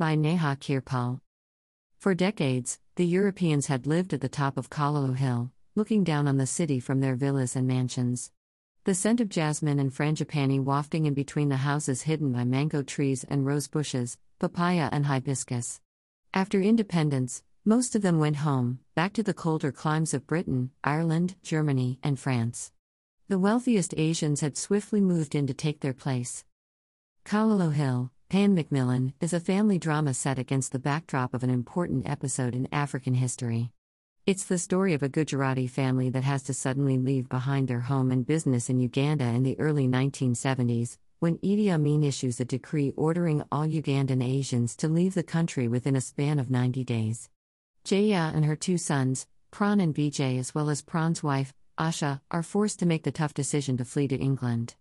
By Neha Kirpal. For decades, the Europeans had lived at the top of Kololo Hill, looking down on the city from their villas and mansions. The scent of jasmine and frangipani wafting in between the houses hidden by mango trees and rose bushes, papaya and hibiscus. After independence, most of them went home, back to the colder climes of Britain, Ireland, Germany, and France. The wealthiest Asians had swiftly moved in to take their place. Kololo Hill, Pan Macmillan, is a family drama set against the backdrop of an important episode in African history. It's the story of a Gujarati family that has to suddenly leave behind their home and business in Uganda in the early 1970s, when Idi Amin issues a decree ordering all Ugandan Asians to leave the country within a span of 90 days. Jaya and her two sons, Pran and Vijay, as well as Pran's wife, Asha, are forced to make the tough decision to flee to England.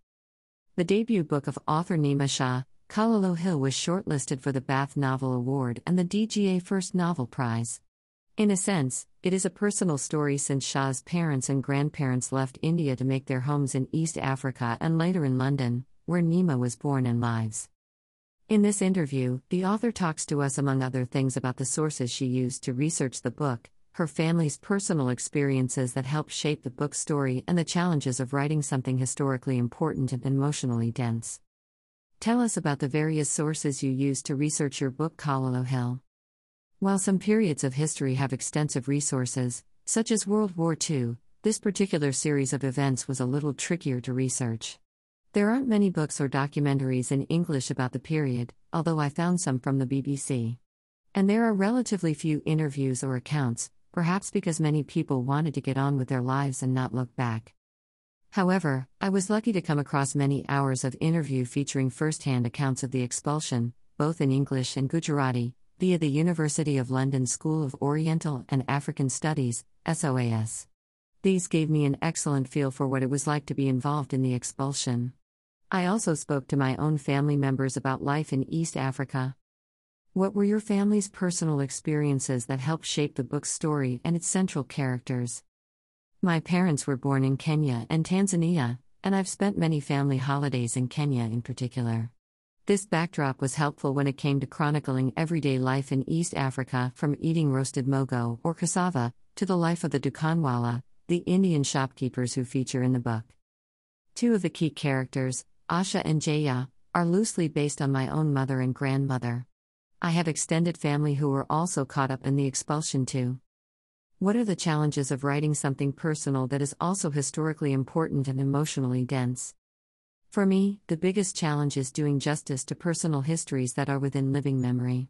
The debut book of author Neema Shah, Kololo Hill was shortlisted for the Bath Novel Award and the DGA First Novel Prize. In a sense, it is a personal story since Shah's parents and grandparents left India to make their homes in East Africa and later in London, where Neema was born and lives. In this interview, the author talks to us, among other things, about the sources she used to research the book, her family's personal experiences that helped shape the book's story, and the challenges of writing something historically important and emotionally dense. Tell us about the various sources you used to research your book, Kololo Hill. While some periods of history have extensive resources, such as World War II, this particular series of events was a little trickier to research. There aren't many books or documentaries in English about the period, although I found some from the BBC. And there are relatively few interviews or accounts, perhaps because many people wanted to get on with their lives and not look back. However, I was lucky to come across many hours of interview featuring first hand accounts of the expulsion, both in English and Gujarati, via the University of London School of Oriental and African Studies, SOAS. These gave me an excellent feel for what it was like to be involved in the expulsion. I also spoke to my own family members about life in East Africa. What were your family's personal experiences that helped shape the book's story and its central characters? My parents were born in Kenya and Tanzania, and I've spent many family holidays in Kenya in particular. This backdrop was helpful when it came to chronicling everyday life in East Africa, from eating roasted mogo or cassava to the life of the Dukanwala, the Indian shopkeepers who feature in the book. Two of the key characters, Asha and Jaya, are loosely based on my own mother and grandmother. I have extended family who were also caught up in the expulsion too. What are the challenges of writing something personal that is also historically important and emotionally dense? For me, the biggest challenge is doing justice to personal histories that are within living memory.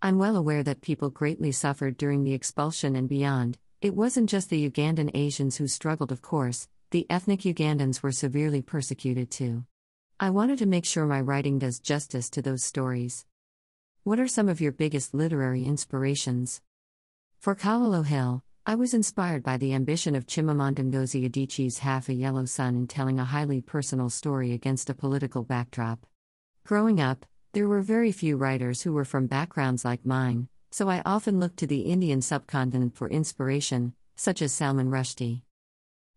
I'm well aware that people greatly suffered during the expulsion and beyond. It wasn't just the Ugandan Asians who struggled, of course, the ethnic Ugandans were severely persecuted too. I wanted to make sure my writing does justice to those stories. What are some of your biggest literary inspirations? For Kololo Hill, I was inspired by the ambition of Chimamanda Ngozi Adichie's Half a Yellow Sun in telling a highly personal story against a political backdrop. Growing up, there were very few writers who were from backgrounds like mine, so I often looked to the Indian subcontinent for inspiration, such as Salman Rushdie.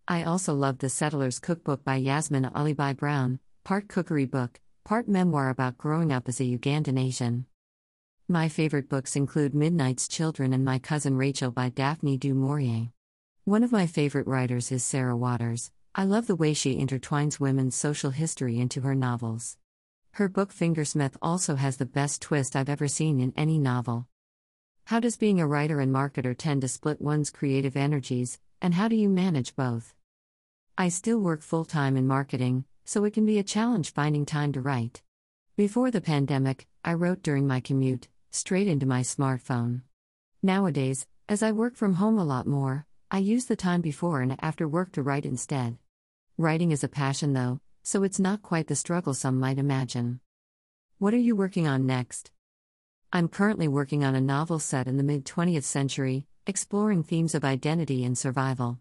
I also loved The Settler's Cookbook by Yasmin Alibhai Brown, part cookery book, part memoir about growing up as a Ugandan Asian. My favorite books include Midnight's Children and My Cousin Rachel by Daphne du Maurier. One of my favorite writers is Sarah Waters. I love the way she intertwines women's social history into her novels. Her book Fingersmith also has the best twist I've ever seen in any novel. How does being a writer and marketer tend to split one's creative energies, and how do you manage both? I still work full time in marketing, so it can be a challenge finding time to write. Before the pandemic, I wrote during my commute, straight into my smartphone. Nowadays, as I work from home a lot more, I use the time before and after work to write instead. Writing is a passion though, so it's not quite the struggle some might imagine. What are you working on next? I'm currently working on a novel set in the mid 20th century, exploring themes of identity and survival.